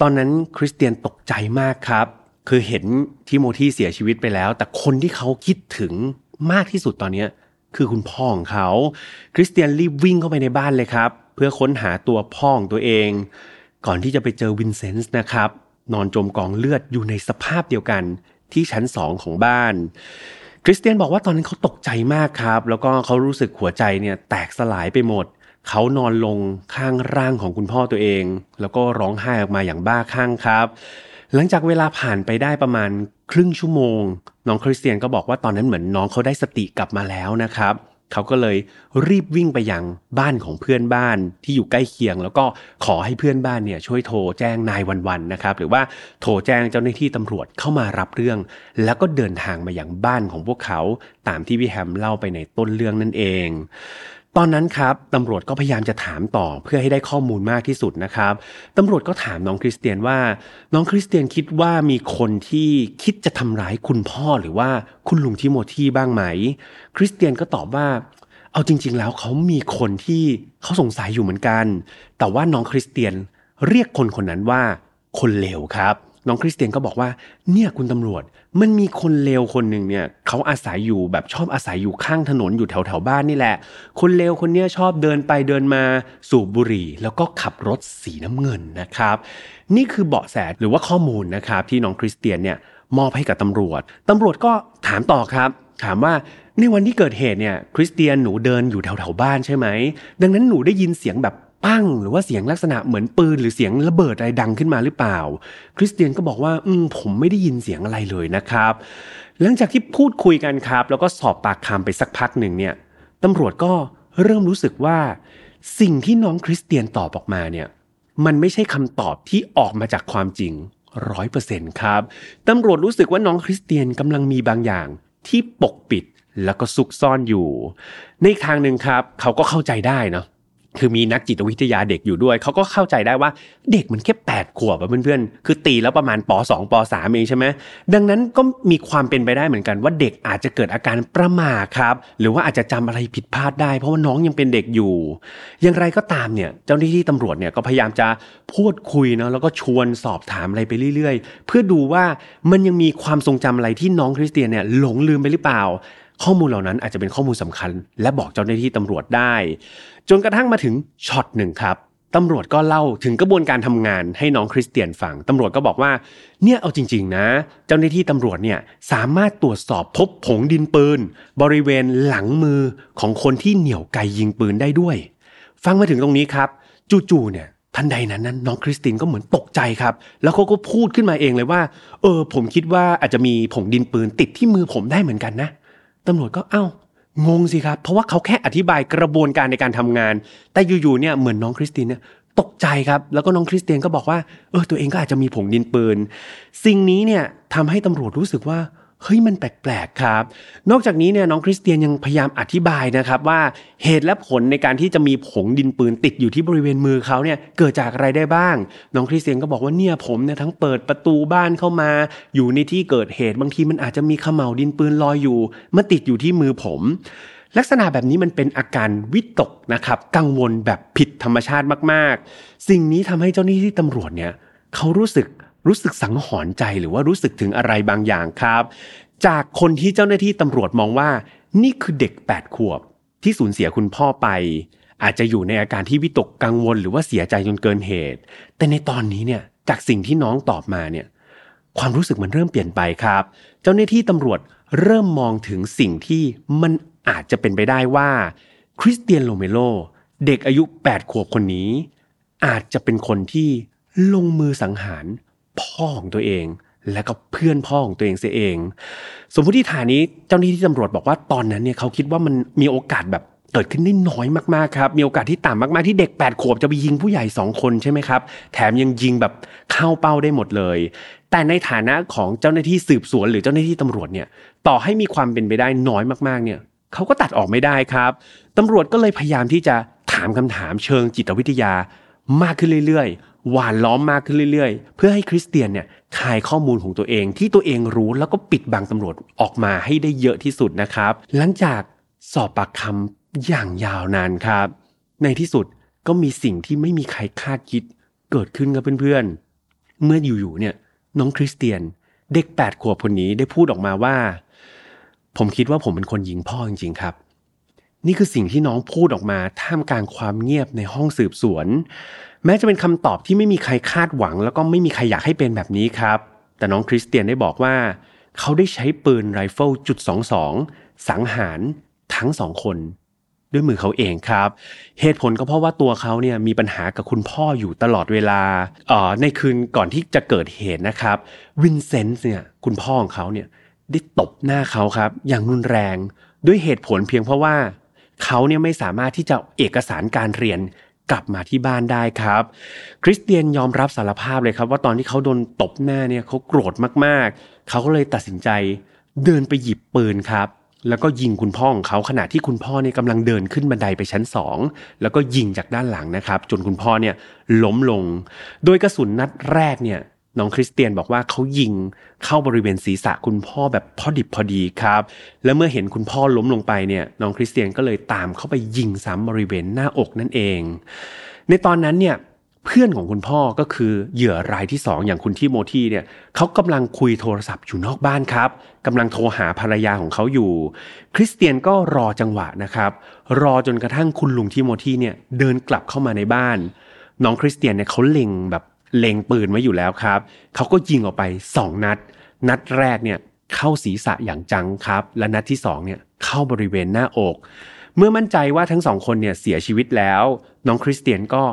Speaker 1: ตอนนั้นคริสเตียนตกใจมากครับ คือเห็นทิโมธีเสียชีวิตไปแล้ว แต่คนที่เขาคิดถึงมากที่สุดตอนนี้คือคุณพ่อของเขา คริสเตียนรีบวิ่งเข้าไปในบ้านเลยครับ เพื่อค้นหาตัวพ่อของตัวเอง ก่อนที่จะไปเจอวินเซนต์นะครับ นอนจมกองเลือดอยู่ในสภาพเดียวกันที่ชั้นสองของบ้าน คริสเตียนบอกว่าตอนนั้นเขาตกใจมากครับ แล้วก็เขารู้สึกหัวใจเนี่ยแตกสลายไปหมด เขานอนลงข้างร่างของคุณพ่อตัวเอง แล้วก็ร้องไห้ออกมาอย่างบ้าคลั่งครับ หลังจากเวลาผ่านไปได้ประมาณครึ่งชั่วโมง น้องคริสเตียนก็บอกว่าตอนนั้นเหมือนน้องเขาได้สติกลับมาแล้วนะครับเขาก็เลยรีบวิ่งไปยังบ้านของเพื่อนบ้านที่อยู่ใกล้เคียง แล้วก็ขอให้เพื่อนบ้านเนี่ยช่วยโทรแจ้งนายวันๆนะครับหรือว่าโทรแจ้งเจ้าหน้าที่ตำรวจเข้ามารับเรื่อง แล้วก็เดินทางมาอย่างบ้านของพวกเขาตามที่พี่แฮมเล่าไปในต้นเรื่องนั่นเอง ตอนนั้นครับตำรวจก็พยายามจะถามต่อเพื่อให้ได้ข้อมูลมากที่สุดนะครับตำรวจก็ถามน้องคริสเตียนว่า น้องคริสเตียนคิดว่ามีคนที่คิดจะทำร้ายคุณพ่อหรือว่าคุณลุงทิโมธีบ้างไหม คริสเตียนก็ตอบว่า เอาจริง ๆ แล้วเขามีคนที่เขาสงสัยอยู่เหมือนกัน แต่ว่าน้องคริสเตียนเรียกคนคนนั้นว่าคนเลวครับ น้องคริสเตียนก็บอกว่า เนี่ยคุณตำรวจ มันมีคนเลวคนหนึ่งเนี่ยเขาอาศัยอยู่แบบชอบอาศัยอยู่ข้างถนนอยู่แถวแถวบ้านนี่แหละ คนเลวคนนี้ชอบเดินไปเดินมาสูบบุหรี่ แล้วก็ขับรถสีน้ำเงินนะครับ นี่คือเบาะแสหรือว่าข้อมูลนะครับที่น้องคริสเตียนเนี่ยมอบให้กับตำรวจตำรวจก็ถามต่อครับ ถามว่าในวันที่เกิดเหตุเนี่ยคริสเตียนหนูเดินอยู่แถวแถวบ้านใช่ไหมดังนั้นหนูได้ยินเสียงแบบ ปั้งหรือว่าเสียงลักษณะเหมือนปืนหรือเสียงระเบิดอะไรดังขึ้นมาหรือเปล่า คริสเตียนก็บอกว่าอืมผมไม่ได้ยินเสียงอะไรเลยนะครับ หลังจากที่พูดคุยกันครับ แล้วก็สอบปากคำไปสักพักหนึ่งเนี่ยตำรวจก็เริ่มรู้สึกว่า สิ่งที่น้องคริสเตียนตอบออกมาเนี่ยมันไม่ใช่คำตอบที่ออกมาจากความจริงร้อยเปอร์เซ็นต์ครับตำรวจรู้สึกว่าน้องคริสเตียนกำลังมีบางอย่างที่ปกปิดแล้วก็ซุกซ่อนอยู่ ในทางหนึ่งครับ เขาก็เข้าใจได้เนาะ คือมีนักจิตวิทยาเด็กอยู่ด้วย เขาก็เข้าใจได้ว่าเด็กมันแค่แปดขวบอะเพื่อนๆ คือตีแล้วประมาณปสองปสามเองใช่ไหมดังนั้นก็มีความเป็นไปได้เหมือนกันว่าเด็กอาจจะเกิดอาการประมาครับ หรือว่าอาจจะจำอะไรผิดพลาดได้ เพราะว่าน้องยังเป็นเด็กอยู่ อย่างไรก็ตามเนี่ยเจ้าหน้าที่ตำรวจเนี่ยก็พยายามจะพูดคุยเนาะแล้วก็ชวนสอบถามอะไรไปเรื่อย ๆ เพื่อดูว่ามันยังมีความทรงจำอะไรที่น้องคริสเตียนเนี่ยหลงลืมไปหรือเปล่า ข้อมูลเหล่านั้นอาจจะเป็นข้อมูลสำคัญ และบอกเจ้าหน้าที่ตำรวจได้ จนกระทั่งมาถึงช็อตหนึ่งครับตำรวจก็เล่าถึงกระบวนการทำงานให้น้องคริสเตียนฟังตำรวจก็บอกว่า เนี่ยเอาจริง ๆ นะ เจ้าหน้าที่ตำรวจเนี่ยสามารถตรวจสอบพบผงดินปืน บริเวณหลังมือของคนที่เหนี่ยวไกยิงปืนได้ด้วย ฟังมาถึงตรงนี้ครับ จู่ๆเนี่ยทันใดนั้นนั้นน้องคริสตินก็เหมือนตกใจครับ แล้วเขาก็พูดขึ้นมาเองเลยว่า เออ ผมคิดว่าอาจจะมีผงดินปืนติดที่มือผมได้เหมือนกันนะ ตำรวจก็เอ้างงสิครับ เพราะว่าเขาแค่อธิบายกระบวนการในการทำงาน แต่อยู่ๆเนี่ยเหมือนน้องคริสตินเนี่ยตกใจครับ แล้วก็น้องคริสเตียนก็บอกว่าเออตัวเองก็อาจจะมีผงดินปืน สิ่งนี้เนี่ยทำให้ตำรวจรู้สึกว่า เฮ้ยมันแปลกๆครับ นอกจากนี้เนี่ยน้องคริสเตียนยังพยายามอธิบายนะครับว่าเหตุและผลในการที่จะมีผงดินปืนติดอยู่ที่บริเวณมือเขาเนี่ยเกิดจากอะไรได้บ้าง น้องคริสเตียนก็บอกว่าเนี่ยผมเนี่ยทั้งเปิดประตูบ้านเข้ามา อยู่ในที่เกิดเหตุบางทีมันอาจจะมีขม่าวดินปืนลอยอยู่มาติดอยู่ที่มือผม ลักษณะแบบนี้มันเป็นอาการวิตกนะครับกังวลแบบผิดธรรมชาติมากๆ สิ่งนี้ทำให้เจ้าหน้าที่ตำรวจเนี่ยเขารู้สึก รู้สึกสังหรณ์ใจหรือว่ารู้สึกถึงอะไรบางอย่างครับ จากคนที่เจ้าหน้าที่ตำรวจมองว่า นี่คือเด็ก 8 ขวบ ที่สูญเสียคุณพ่อไป อาจจะอยู่ในอาการที่วิตกกังวลหรือว่าเสียใจจนเกินเหตุ แต่ในตอนนี้เนี่ยจากสิ่งที่น้องตอบมาเนี่ยความรู้สึกมันเริ่มเปลี่ยนไปครับ เจ้าหน้าที่ตำรวจเริ่มมองถึงสิ่งที่มันอาจจะเป็นไปได้ว่าคริสเตียนโลเมโลเด็กอายุ 8 ขวบคนนี้ อาจจะเป็นคนที่ลงมือสังหาร พ่อของตัวเอง และก็เพื่อนพ่อของตัวเองเสียเอง สมมติฐานนี้เจ้าหน้าที่ตำรวจบอกว่าตอนนั้นเนี่ยเขาคิดว่ามันมีโอกาสแบบเกิดขึ้นได้น้อยมากๆครับ มีโอกาสที่ต่ำมากๆที่เด็ก 8 ขวบจะไปยิงผู้ใหญ่ 2 คนใช่ไหมครับ แถมยังยิงแบบเข้าเป้าได้หมดเลย แต่ในฐานะของเจ้าหน้าที่สืบสวนหรือเจ้าหน้าที่ตำรวจเนี่ย ต่อให้มีความเป็นไปได้น้อยมากๆเนี่ยเขาก็ตัดออกไม่ได้ครับตำรวจก็เลยพยายามที่จะถามคำถามเชิงจิตวิทยามากขึ้นเรื่อยๆ หวานล้อมมากขึ้นเรื่อยๆ เพื่อให้คริสเตียนเนี่ยคายข้อมูลของตัวเองที่ตัวเองรู้แล้วก็ปิดบังตำรวจออกมาให้ได้เยอะที่สุดนะครับ หลังจากสอบปากคำอย่างยาวนานครับ ในที่สุดก็มีสิ่งที่ไม่มีใครคาดคิดเกิดขึ้นกับเพื่อนๆ เมื่ออยู่ๆเนี่ยน้องคริสเตียนเด็กแปดขวบคนนี้ได้พูดออกมาว่า ผมคิดว่าผมเป็นคนยิงพ่อจริงๆครับ นี่คือสิ่งที่น้องพูดออกมาท่ามกลางความเงียบในห้องสืบสวน แม้จะเป็นคำตอบที่ไม่มีใครคาดหวัง แล้วก็ไม่มีใครอยากให้เป็นแบบนี้ครับ แต่น้องคริสเตียนได้บอกว่า เขาได้ใช้ปืนไรเฟิลจุดสองสองสังหารทั้งสองคน ด้วยมือเขาเองครับ เหตุผลก็เพราะว่าตัวเขาเนี่ยมีปัญหากับคุณพ่ออยู่ตลอดเวลาออในคืนก่อนที่จะเกิดเหตุนะครับวินเซนต์เนี่ยคุณพ่อของเขาเนี่ยได้ตบหน้าเขาครับ อย่างรุนแรง ด้วยเหตุผลเพียงเพราะว่าเขาเนี่ยไม่สามารถที่จะเอาเอกสารการเรียน กลับมาที่บ้านได้ครับ คริสเตียนยอมรับสารภาพเลยครับ ว่าตอนที่เขาโดนตบหน้าเนี่ยเขาโกรธมากๆ เขาก็เลยตัดสินใจเดินไปหยิบปืนครับ แล้วก็ยิงคุณพ่อของเขาขณะที่คุณพ่อเนี่ยกำลังเดินขึ้นบันไดไปชั้นสองแล้วก็ยิงจากด้านหลังนะครับ จนคุณพ่อเนี่ยล้มลง โดยกระสุนนัดแรกเนี่ย น้องคริสเตียนบอกว่าเขายิงเข้าบริเวณศีรษะคุณพ่อแบบพอดิบพอดีครับ และเมื่อเห็นคุณพ่อล้มลงไปเนี่ยน้องคริสเตียนก็เลยตามเข้าไปยิงซ้ำบริเวณหน้าอกนั่นเอง ในตอนนั้นเนี่ยเพื่อนของคุณพ่อก็คือเหยื่อรายที่สองอย่างคุณที่โมทีเนี่ยเขากำลังคุยโทรศัพท์อยู่นอกบ้านครับกำลังโทรหาภรรยาของเขาอยู่ คริสเตียนก็รอจังหวะนะครับ รอจนกระทั่งคุณลุงที่โมทีเนี่ยเดินกลับเข้ามาในบ้าน น้องคริสเตียนเนี่ยเขาเล็งแบบ เล็งปืนไว้อยู่แล้วครับ เขาก็ยิงออกไป 2 นัด นัดแรกเนี่ยเข้าศีรษะอย่างจังครับ และนัดที่2เนี่ยเข้าบริเวณหน้าอก เมื่อมั่นใจว่าทั้งสองคนเนี่ยเสียชีวิตแล้ว น้องคริสเตียนก็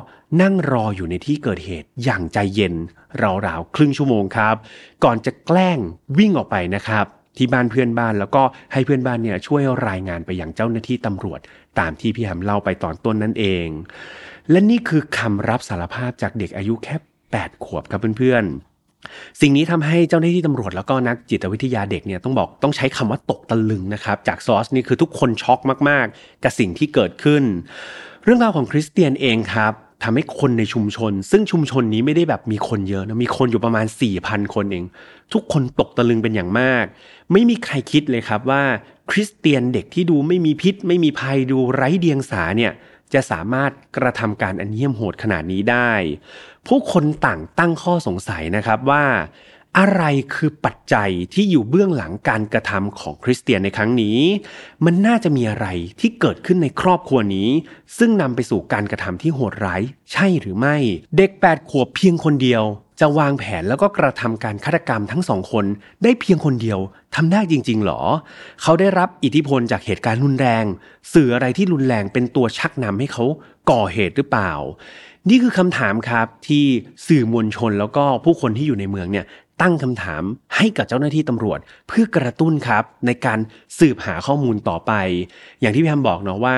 Speaker 1: นั่งรออยู่ในที่เกิดเหตุอย่างใจเย็น ราวๆครึ่งชั่วโมงครับ ก่อนจะแกล้งวิ่งออกไปนะครับที่บ้านเพื่อนบ้านแล้วก็ให้เพื่อนบ้านเนี่ยช่วยรายงานไปยังเจ้าหน้าที่ตำรวจ ตามที่พี่แฮมเล่าไปตอนต้นนั่นเอง และนี่คือคำรับสารภาพจากเด็กอายุแค่ 8 ขวบครับเพื่อนๆ สิ่งนี้ทำให้เจ้าหน้าที่ตำรวจแล้วก็นักจิตวิทยาเด็กเนี่ยต้องบอกต้องใช้คำว่าตกตะลึงนะครับ จากซอสนี่คือทุกคนช็อกมากๆ กับสิ่งที่เกิดขึ้น เรื่องราวของคริสเตียนเองครับทำให้คนในชุมชน ซึ่งชุมชนนี้ไม่ได้แบบมีคนเยอะนะมีคนอยู่ประมาณ 4,000 คนเอง ทุกคนตกตะลึงเป็นอย่างมาก ไม่มีใครคิดเลยครับว่าคริสเตียนเด็กที่ดูไม่มีพิษ ไม่มีภัยดูไร้เดียงสาเนี่ยจะสามารถกระทำการอันเยี่ยมโหดขนาดนี้ได้ผู้คนต่างตั้งข้อสงสัยนะครับว่า อะไรคือปัจจัยที่อยู่เบื้องหลังการกระทำของคริสเตียนในครั้งนี้ มันน่าจะมีอะไรที่เกิดขึ้นในครอบครัวนี้ ซึ่งนำไปสู่การกระทำที่โหดร้ายใช่หรือไม่ เด็ก 8 ขวบเพียงคนเดียวจะวางแผนแล้วก็กระทำการฆาตกรรมทั้งสองคนได้เพียงคนเดียวทำได้จริง ๆ หรอ เขาได้รับอิทธิพลจากเหตุการณ์รุนแรง สื่ออะไรที่รุนแรงเป็นตัวชักนำให้เขาก่อเหตุหรือเปล่า นี่คือคำถามครับที่สื่อมวลชนแล้วก็ผู้คนที่อยู่ในเมืองเนี่ยตั้งคำถามให้กับเจ้าหน้าที่ตำรวจ เพื่อกระตุ้นครับในการสืบหาข้อมูลต่อไป อย่างที่พี่แฮมบอกเนาะว่า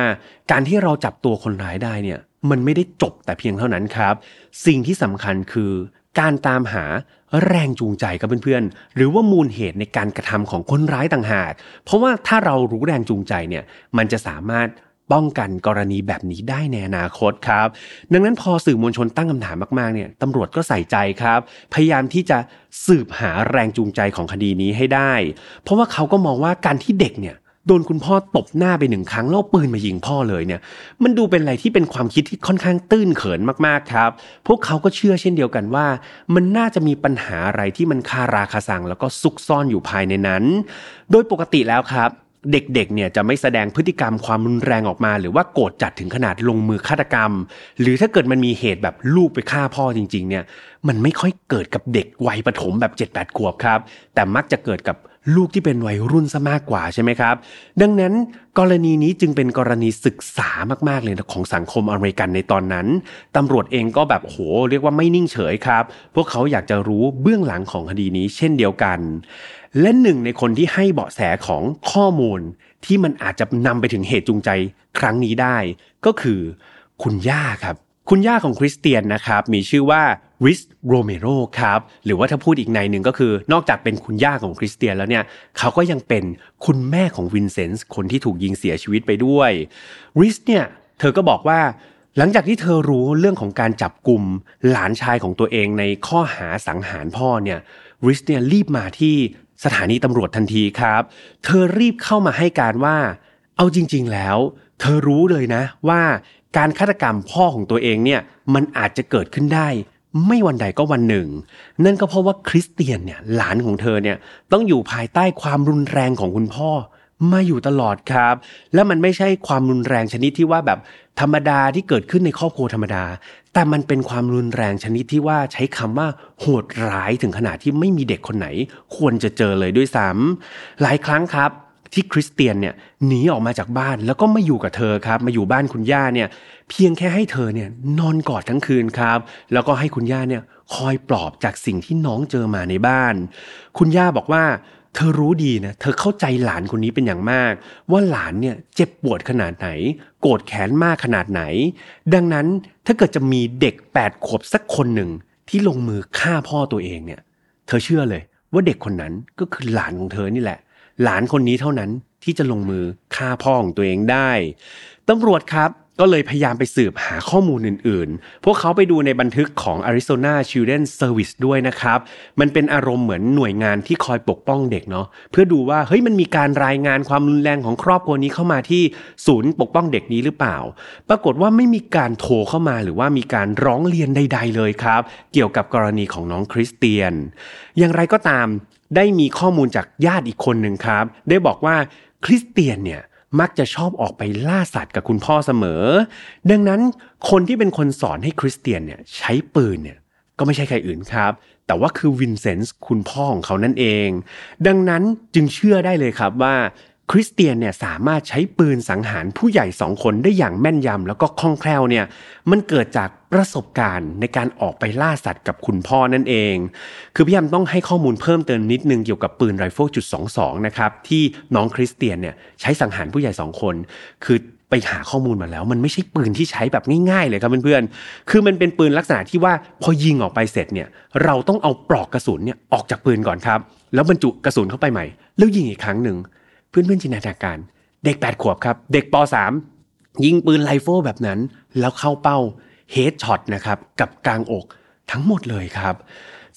Speaker 1: การที่เราจับตัวคนร้ายได้เนี่ยมันไม่ได้จบแต่เพียงเท่านั้นครับ สิ่งที่สำคัญคือการตามหาแรงจูงใจกับเพื่อนๆ หรือว่ามูลเหตุในการกระทำของคนร้ายต่างหาก เพราะว่าถ้าเรารู้แรงจูงใจเนี่ย มันจะสามารถ ป้องกันกรณีแบบนี้ได้ในอนาคตครับ ดังนั้นพอสื่อมวลชนตั้งคำถามมาก ๆ เนี่ยตำรวจก็ใส่ใจครับ พยายามที่จะสืบหาแรงจูงใจของคดีนี้ให้ได้ เพราะว่าเขาก็มองว่าการที่เด็กเนี่ยโดนคุณพ่อตบหน้าไปหนึ่งครั้งแล้วปืนมายิงพ่อเลยเนี่ย มันดูเป็นอะไรที่เป็นความคิดที่ค่อนข้างตื้นเขินมากๆครับ พวกเขาก็เชื่อเช่นเดียวกันว่า มันน่าจะมีปัญหาอะไรที่มันคาราคาซังแล้วก็ซุกซ่อนอยู่ภายในนั้น โดยปกติแล้วครับ เด็กๆเนี่ยจะไม่แสดงพฤติกรรมความรุนแรงออกมา หรือว่าโกรธจัดถึงขนาดลงมือฆาตกรรม หรือถ้าเกิดมันมีเหตุแบบลูกไปฆ่าพ่อจริง ๆ เนี่ย มันไม่ค่อยเกิดกับเด็กวัยประถมแบบ7 8ขวบครับ แต่มักจะเกิดกับลูกที่เป็นวัยรุ่นซะมากกว่าใช่ไหมครับ ดังนั้นกรณีนี้จึงเป็นกรณีศึกษามากๆเลยของสังคมอเมริกันในตอนนั้น ตำรวจเองก็แบบโหเรียกว่าไม่นิ่งเฉยครับ พวกเขาอยากจะรู้เบื้องหลังของคดีนี้เช่นเดียวกัน และหนึ่งในคนที่ให้เบาะแสของข้อมูล ที่มันอาจจะนำไปถึงเหตุจูงใจครั้งนี้ได้ ก็คือคุณย่าครับ คุณย่าของคริสเตียนนะครับมีชื่อว่าลิซโรเมโรครับหรือว่าถ้าพูดอีกนัยหนึ่งก็คือ นอกจากเป็นคุณย่าของคริสเตียนแล้วเนี่ยเขาก็ยังเป็นคุณแม่ของวินเซนต์คนที่ถูกยิงเสียชีวิตไปด้วยลิซเนี่ยเธอก็บอกว่าหลังจากที่เธอรู้เรื่องของการจับกลุ่มหลานชายของตัวเองในข้อหาสังหารพ่อเนี่ยริสเนี่ยรีบมาที่ สถานีตำรวจทันทีครับ เธอรีบเข้ามาให้การว่า เอาจริง ๆ แล้ว เธอรู้เลยนะว่าการฆาตกรรมพ่อของตัวเองเนี่ยมันอาจจะเกิดขึ้นได้ ไม่วันใดก็วันหนึ่ง นั่นก็เพราะว่าคริสเตียนเนี่ยหลานของเธอเนี่ยต้องอยู่ภายใต้ความรุนแรงของคุณพ่อ มาอยู่ตลอดครับ และมันไม่ใช่ความรุนแรงชนิดที่ว่าแบบธรรมดาที่เกิดขึ้นในครอบครัวธรรมดา แต่มันเป็นความรุนแรงชนิดที่ว่าใช้คำว่าโหดร้ายถึงขนาดที่ไม่มีเด็กคนไหน ควรจะเจอเลยด้วยซ้ำหลายครั้งครับที่คริสเตียนเนี่ยหนีออกมาจากบ้านแล้วก็มาอยู่กับเธอครับ มาอยู่บ้านคุณย่าเนี่ย เพียงแค่ให้เธอเนี่ยนอนกอดทั้งคืนครับ แล้วก็ให้คุณย่าเนี่ยคอยปลอบจากสิ่งที่น้องเจอมาในบ้าน คุณย่าบอกว่า เธอรู้ดีนะ เธอเข้าใจหลานคนนี้เป็นอย่างมาก ว่าหลานเนี่ยเจ็บปวดขนาดไหน โกรธแค้นมากขนาดไหน ดังนั้นถ้าเกิดจะมีเด็กแปดขวบสักคนหนึ่งที่ลงมือฆ่าพ่อตัวเองเนี่ย เธอเชื่อเลยว่าเด็กคนนั้นก็คือหลานของเธอนี่แหละ หลานคนนี้เท่านั้นที่จะลงมือฆ่าพ่อของตัวเองได้ตำรวจครับ ก็เลยพยายามไปสืบหาข้อมูลอื่นๆ พวกเขาไปดูในบันทึกของ Arizona Children's Service ด้วยนะครับ มันเป็นอารมณ์เหมือนหน่วยงานที่คอยปกป้องเด็กเนาะ เพื่อดูว่าเฮ้ยมันมีการรายงานความรุนแรงของครอบครัวนี้เข้ามาที่ศูนย์ปกป้องเด็กนี้หรือเปล่า ปรากฏว่าไม่มีการโทรเข้ามาหรือว่ามีการร้องเรียนใด ๆ เลยครับ เกี่ยวกับกรณีของน้องคริสเตียน อย่างไรก็ตาม ได้มีข้อมูลจากญาติอีกคนหนึ่งครับ ได้บอกว่าคริสเตียนเนี่ย มักจะชอบออกไปล่าสัตว์กับคุณพ่อเสมอ ดังนั้นคนที่เป็นคนสอนให้คริสเตียนเนี่ยใช้ปืนเนี่ยก็ไม่ใช่ใครอื่นครับ แต่ว่าคือวินเซนต์คุณพ่อของเขานั่นเอง ดังนั้นจึงเชื่อได้เลยครับว่า คริสเตียนเนี่ยสามารถใช้ปืนสังหารผู้ใหญ่สองคนได้อย่างแม่นยำแล้วก็คล่องแคล่วเนี่ยมันเกิดจากประสบการณ์ในการออกไปล่าสัตว์กับคุณพ่อนั่นเอง คือพี่แฮมต้องให้ข้อมูลเพิ่มเติมนิดนึงเกี่ยวกับปืนไรเฟิลจุดสองสองนะครับที่น้องคริสเตียนเนี่ยใช้สังหารผู้ใหญ่สองคน คือไปหาข้อมูลมาแล้ว มันไม่ใช่ปืนที่ใช้แบบง่ายๆเลยครับเพื่อนๆ คือมันเป็นปืนลักษณะที่ว่าพอยิงออกไปเสร็จเนี่ยเราต้องเอาปลอกกระสุนเนี่ยออกจากปืนก่อนครับ แล้วบรรจุกระสุนเข้าไปใหม่ แล้วยิงอีกครั้งหนึ่ง เพื่อนๆจินตนาการ เด็กแปดขวบครับ เด็กป.สามยิงปืนไรเฟิลแบบนั้น แล้วเข้าเป้า headshot นะครับกับกลางอกทั้งหมดเลยครับ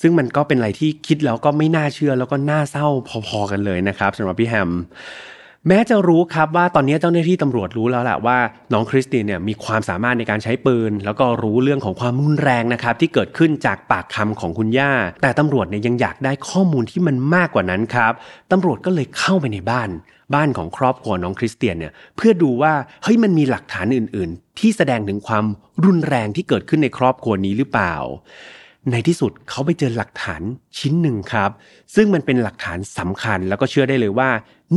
Speaker 1: ซึ่งมันก็เป็นอะไรที่คิดแล้วก็ไม่น่าเชื่อแล้วก็น่าเศร้าพอๆกันเลยนะครับสำหรับพี่แฮม แม้จะรู้ครับว่าตอนนี้เจ้าหน้าที่ตำรวจรู้แล้วแหละว่าน้องคริสตินเนี่ยมีความสามารถในการใช้ปืน แล้วก็รู้เรื่องของความรุนแรงนะครับที่เกิดขึ้นจากปากคำของคุณย่า แต่ตำรวจเนี่ยยังอยากได้ข้อมูลที่มันมากกว่านั้นครับตำรวจก็เลยเข้าไปในบ้าน บ้านของครอบครัวน้องคริสเตียนเนี่ยเพื่อดูว่าเฮ้ยมันมีหลักฐานอื่น ๆ ที่แสดงถึงความรุนแรงที่เกิดขึ้นในครอบครัวนี้หรือเปล่าในที่สุดเขาไปเจอหลักฐานชิ้นหนึ่งครับ ซึ่งมันเป็นหลักฐานสำคัญแล้วก็เชื่อได้เลยว่า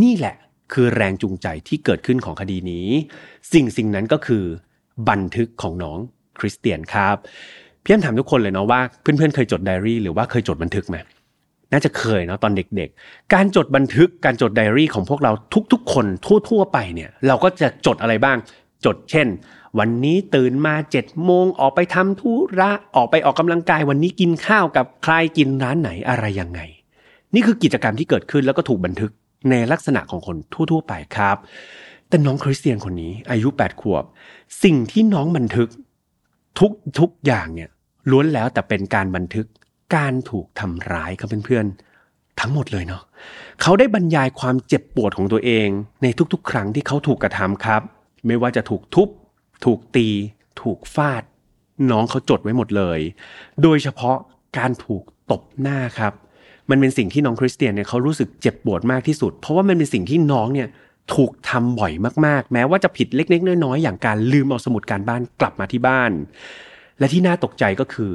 Speaker 1: นี่แหละ คือแรงจูงใจที่เกิดขึ้นของคดีนี้ สิ่งสิ่งนั้นก็คือ บันทึกของน้องคริสเตียนครับ เพี่ยมถามทุกคนเลยเนาะว่าเพื่อนๆเคยจดไดอารี่ หรือว่าเคยจดบันทึกไหมน่าจะเคยเนาะตอนเด็กๆ การจดบันทึกการจดไดอารี่ของพวกเราทุกๆ คนทั่วๆไปเนี่ยเราก็จะจดอะไรบ้าง จดเช่น วันนี้ตื่นมา7จ็ดโมงออกไปทำธุระออกไปออกกำลังกาย วันนี้กินข้าวกับใครกินร้านไหนอะไรยังไง นี่คือกิจกรรมที่เกิดขึ้นแล้วก็ถูกบันทึก ในลักษณะของคนทั่วๆไปครับ แต่น้องคริสเตียนคนนี้อายุ 8 ขวบ สิ่งที่น้องบันทึกทุกทุกอย่างเนี่ยล้วนแล้วแต่เป็นการบันทึกการถูกทำร้ายครับเพื่อนๆทั้งหมดเลยเนาะเขาได้บรรยายความเจ็บปวดของตัวเอง ในทุกๆ ครั้งที่เขาถูกกระทำครับ ไม่ว่าจะถูกทุบ ถูกตี ถูกฟาด น้องเขาจดไว้หมดเลย โดยเฉพาะการถูกตบหน้าครับ มันเป็นสิ่งที่น้องคริสเตียนเนี่ยเขารู้สึกเจ็บปวดมากที่สุด เพราะว่ามันเป็นสิ่งที่น้องเนี่ยถูกทำบ่อยมากๆ แม้ว่าจะผิดเล็กๆน้อยๆอย่างการลืมเอาสมุดการบ้านกลับมาที่บ้าน และที่น่าตกใจก็คือ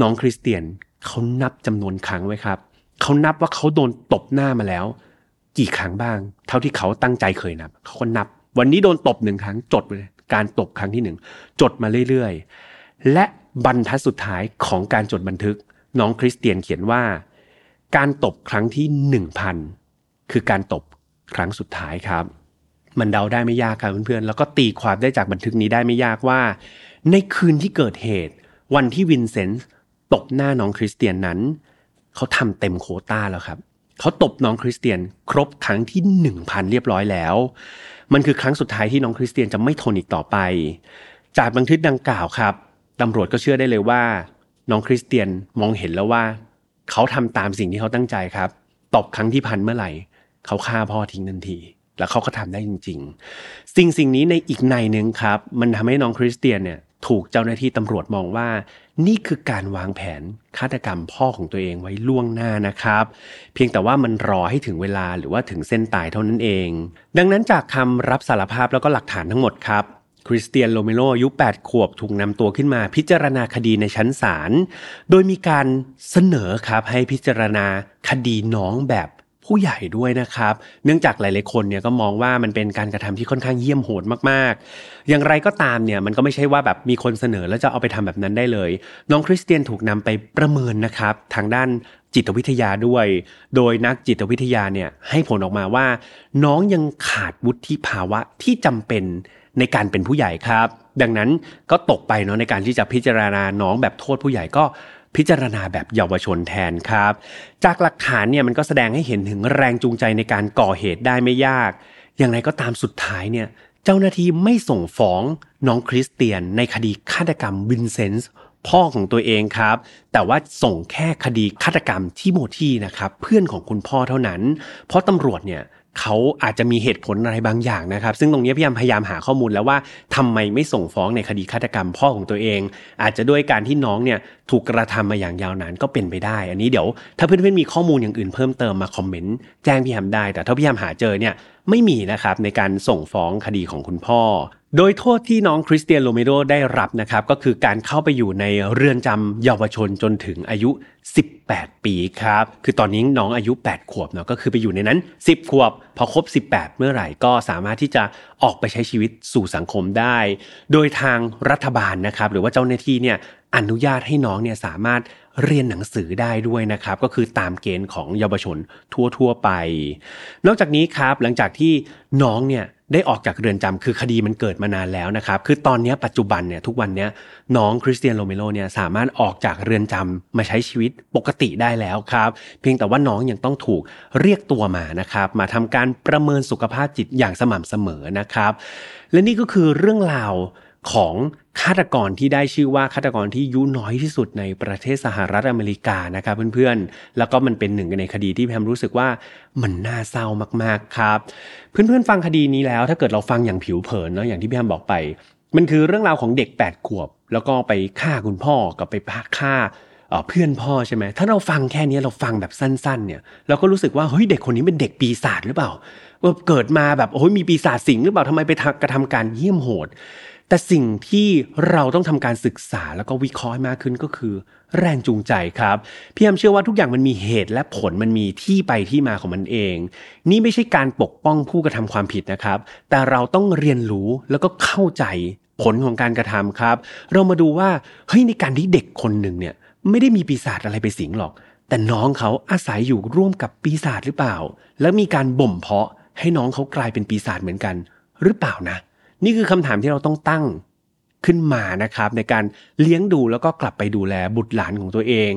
Speaker 1: น้องคริสเตียนเขานับจำนวนครั้งไว้ครับเขานับว่าเขาโดนตบหน้ามาแล้ว กี่ครั้งบ้าง เท่าที่เขาตั้งใจเคยนับเขาก็นับ วันนี้โดนตบหนึ่งครั้งจดเลยการตบครั้งที่หนึ่งจดมาเรื่อยๆ และบรรทัดสุดท้ายของการจดบันทึก น้องคริสเตียนเขียนว่า การตบครั้งที่หนึ่งพันคือการตบครั้งสุดท้ายครับ มันเดาได้ไม่ยากครับเพื่อนๆ แล้วก็ตีความได้จากบันทึกนี้ได้ไม่ยากว่า ในคืนที่เกิดเหตุ วันที่วินเซนต์ตบหน้าน้องคริสเตียนนั้น เขาทำเต็มโคต้าแล้วครับเขาตบน้องคริสเตียนครบครั้งที่หนึ่งพันเรียบร้อยแล้ว มันคือครั้งสุดท้ายที่น้องคริสเตียนจะไม่ทนอีกต่อไป จากบันทึกดังกล่าวครับตำรวจก็เชื่อได้เลยว่า น้องคริสเตียนมองเห็นแล้วว่า เขาทำตามสิ่งที่เขาตั้งใจครับตบครั้งที่พันเมื่อไหร่ เขาฆ่าพ่อทิ้งทันที แล้วเขาก็ทำได้จริง ๆ สิ่งสิ่งนี้ในอีกในหนึ่งครับ มันทำให้น้องคริสเตียนเนี่ยถูกเจ้าหน้าที่ตำรวจมองว่า นี่คือการวางแผนฆาตกรรมพ่อของตัวเองไว้ล่วงหน้านะครับ เพียงแต่ว่ามันรอให้ถึงเวลาหรือว่าถึงเส้นตายเท่านั้นเอง ดังนั้นจากคำรับสารภาพแล้วก็หลักฐานทั้งหมดครับ คริสเตียนโลเมโลอายุ 8 ขวบถูกนำตัวขึ้นมาพิจารณาคดีในชั้นศาล โดยมีการเสนอครับให้พิจารณาคดีน้องแบบผผู้ใหญ่ด้วยนะครับ เนื่องจากหลาย ๆ คนเนี่ยก็มองว่ามันเป็นการกระทำที่ค่อนข้างเยี่ยมโหดมาก ๆ อย่างไรก็ตามเนี่ยมันก็ไม่ใช่ว่าแบบมีคนเสนอแล้วจะเอาไปทำแบบนั้นได้เลย น้องคริสเตียนถูกนำไปประเมินนะครับ ทางด้านจิตวิทยาด้วย โดยนักจิตวิทยาเนี่ยให้ผลออกมาว่า น้องยังขาดวุฒิภาวะที่จำเป็น ในการเป็นผู้ใหญ่ครับ ดังนั้นก็ตกไปเนาะในการที่จะพิจารณาน้องแบบโทษผู้ใหญ่ก็พิจารณาแบบเยาวชนแทนครับ จากหลักฐานเนี่ยมันก็แสดงให้เห็นถึงแรงจูงใจในการก่อเหตุได้ไม่ยาก อย่างไรก็ตามสุดท้ายเนี่ยเจ้าหน้าที่ไม่ส่งฟ้องน้องคริสเตียนในคดีฆาตกรรมวินเซนต์พ่อของตัวเองครับ แต่ว่าส่งแค่คดีฆาตกรรมที่โมที่นะครับเพื่อนของคุณพ่อเท่านั้น เพราะตำรวจเนี่ย เขาอาจจะมีเหตุผลอะไรบางอย่างนะครับ ซึ่งตรงนี้พี่ยามพยายามหาข้อมูลแล้วว่าทำไมไม่ส่งฟ้องในคดีฆาตกรรมพ่อของตัวเอง อาจจะด้วยการที่น้องเนี่ยถูกกระทำมาอย่างยาวนานก็เป็นไปได้ อันนี้เดี๋ยวถ้าเพื่อนๆมีข้อมูลอย่างอื่นเพิ่มเติมมาคอมเมนต์แจ้งพี่ยามได้ แต่ถ้าพี่ยามหาเจอเนี่ยไม่มีนะครับในการส่งฟ้องคดีของคุณพ่อ โดยโทษที่น้องคริสเตียนโรเมโรได้รับนะครับก็คือการเข้าไปอยู่ในเรือนจำเยาวชนจนถึงอายุ 18 ปีครับคือตอนนี้น้องอายุ 8 ขวบเนาะก็คือไปอยู่ในนั้น 10 ขวบ พอครบ 18 เมื่อไหร่ก็สามารถที่จะออกไปใช้ชีวิตสู่สังคมได้ โดยทางรัฐบาลนะครับหรือว่าเจ้าหน้าที่เนี่ยอนุญาตให้น้องเนี่ยสามารถ เรียนหนังสือได้ด้วยนะครับ ก็คือตามเกณฑ์ของเยาวชนทั่วๆไป นอกจากนี้ครับหลังจากที่น้องเนี่ยได้ออกจากเรือนจำคือคดีมันเกิดมานานแล้วนะครับ คือตอนนี้ปัจจุบันเนี่ยทุกวันนี้น้องคริสเตียนโรเมโรเนี่ยสามารถออกจากเรือนจำมาใช้ชีวิตปกติได้แล้วครับ เพียงแต่ว่าน้องยังต้องถูกเรียกตัวมานะครับ มาทำการประเมินสุขภาพจิตอย่างสม่ำเสมอนะครับ และนี่ก็คือเรื่องราว ของฆาตกรที่ได้ชื่อว่าฆาตกรที่ยุน้อยที่สุดในประเทศสหรัฐอเมริกานะครับเพื่อนๆ แล้วก็มันเป็นหนึ่งในคดีที่แพมรู้สึกว่ามันน่าเศร้ามากๆครับ เพื่อนๆฟังคดีนี้แล้ว ถ้าเกิดเราฟังอย่างผิวเผินเนาะอย่างที่พี่แพมบอกไป มันคือเรื่องราวของเด็ก 8 ขวบ แล้วก็ไปฆ่าคุณพ่อกับไปฆ่าเพื่อนพ่อใช่ไหมถ้าเราฟังแค่นี้เราฟังแบบสั้น ๆ เนี่ยเราก็รู้สึกว่าเฮ้ยเด็กคนนี้เป็นเด็กปีศาจหรือเปล่าว่าเกิดมาแบบโอ้ยมีปีศาจสิงหรือเปล่าทำไมไปกระทำการเยี่ยมโหด แต่สิ่งที่เราต้องทำการศึกษาแล้วก็วิเคราะห์มากขึ้นก็คือ แรงจูงใจครับพี่แอมเชื่อว่าทุกอย่างมันมีเหตุและผลมันมีที่ไปที่มาของมันเอง นี่ไม่ใช่การปกป้องผู้กระทำความผิดนะครับ แต่เราต้องเรียนรู้แล้วก็เข้าใจผลของการกระทำครับ เรามาดูว่าเฮ้ยในการที่เด็กคนหนึ่งเนี่ยไม่ได้มีปีศาจอะไรไปสิงหรอก แต่น้องเขาอาศัยอยู่ร่วมกับปีศาจหรือเปล่า แล้วมีการบ่มเพาะให้น้องเขากลายเป็นปีศาจเหมือนกันหรือเปล่านะ นี่คือคำถามที่เราต้องตั้ง ขึ้นมานะครับในการเลี้ยงดูแล้วก็กลับไปดูแลบุตรหลานของตัวเอง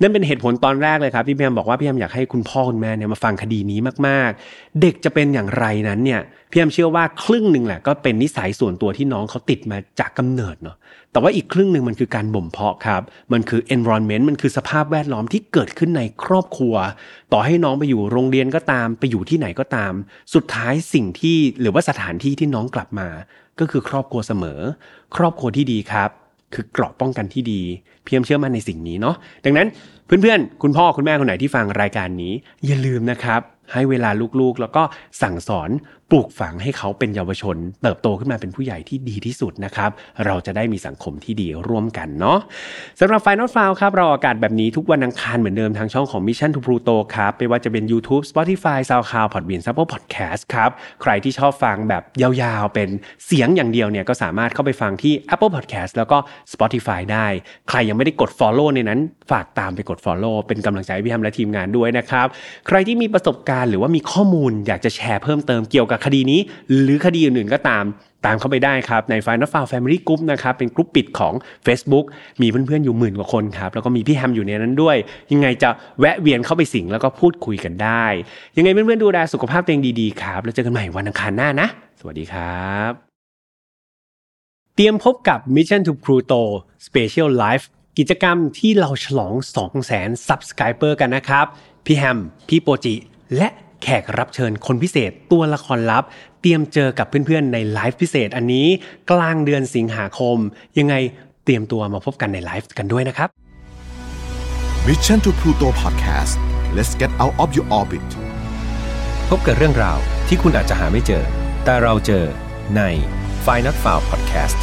Speaker 1: นั่นเป็นเหตุผลตอนแรกเลยครับที่พี่แอมบอกว่าพี่แอมอยากให้คุณพ่อคุณแม่เนี่ยมาฟังคดีนี้มากๆ เด็กจะเป็นอย่างไรนั้นเนี่ยพี่แอมเชื่อว่าครึ่งหนึ่งแหละก็เป็นนิสัยส่วนตัวที่น้องเขาติดมาจากกำเนิดเนาะแต่ว่าอีกครึ่งหนึ่งมันคือการบ่มเพาะครับมันคือ environment มันคือสภาพแวดล้อมที่เกิดขึ้นในครอบครัว ต่อให้น้องไปอยู่โรงเรียนก็ตาม ไปอยู่ที่ไหนก็ตาม สุดท้ายสิ่งที่หรือว่าสถานที่ที่น้องกลับมา ก็คือครอบครัวเสมอ ครอบครัวที่ดีครับ คือเกราะป้องกันที่ดี เพียงเชื่อมั่นในสิ่งนี้เนาะดังนั้นเพื่อนๆ คุณพ่อคุณแม่คนไหนที่ฟังรายการนี้ อย่าลืมนะครับ ให้เวลาลูกๆ แล้วก็สั่งสอน ปลูกฝังให้เขาเป็นเยาวชน เติบโตขึ้นมาเป็นผู้ใหญ่ที่ดีที่สุดนะครับ เราจะได้มีสังคมที่ดีร่วมกันเนาะสำหรับ Final f i l e ครับเราอากาศแบบนี้ทุกวันอังคารเหมือนเดิมทางช่องของ Mission to Pluto ครับไม่ว่าจะเป็น YouTube Spotify SoundCloud Podbean Apple Podcast ครับใครที่ชอบฟังแบบยาวๆ เป็นเสียงอย่างเดียวเนี่ยก็สามารถเข้าไปฟังที่ Apple Podcast แล้วก็ Spotify ได้ ใครยังไม่ได้กด Follow ในนั้น ฝากตามไปกด Follow เป็นกำลังใจพี่ทำและทีมงานด้วยนะครับใครที่มีประสบการณ์หรือว่ามีข้อมูลอยากจะแชร์เพิ่มเติมเกี่ยวกับคดีนี้ หรือคดีอื่นๆก็ตามตามเข้าไปได้ครับ ใน Final f i l e Family Group นะครับ เป็นกลุ่มปิดของ Facebook มีเพื่อนๆ อยู่หมื่นกว่าคนครับ แล้วก็มีพี่แฮมอยู่ในนั้นด้วย ยังไงจะแวะเวียนเข้าไปสิงแล้วก็พูดคุยกันได้ ยังไงเพื่อนๆ ดูแลสุขภาพตัวเองดีๆ ครับ แล้วเจอกันใหม่วันอังคารหน้านะ สวัสดีครับ เตรียมพบกับ Mission to Pluto Special Life กิจกรรมที่เราฉลอง 200,000 Subscriber กันนะครับ พี่แฮม พี่โปจิ และ แขกรับเชิญคนพิเศษตัวละครลับ เตรียมเจอกับเพื่อนๆในไลฟ์พิเศษอันนี้กลางเดือนสิงหาคม ยังไงเตรียมตัวมาพบกันในไลฟ์กันด้วยนะครับ
Speaker 2: Mission to Pluto Podcast let's get out of your orbit
Speaker 3: พบกับเรื่องราวที่คุณอาจจะหาไม่เจอ แต่เราเจอใน f i n a l f i l e Podcast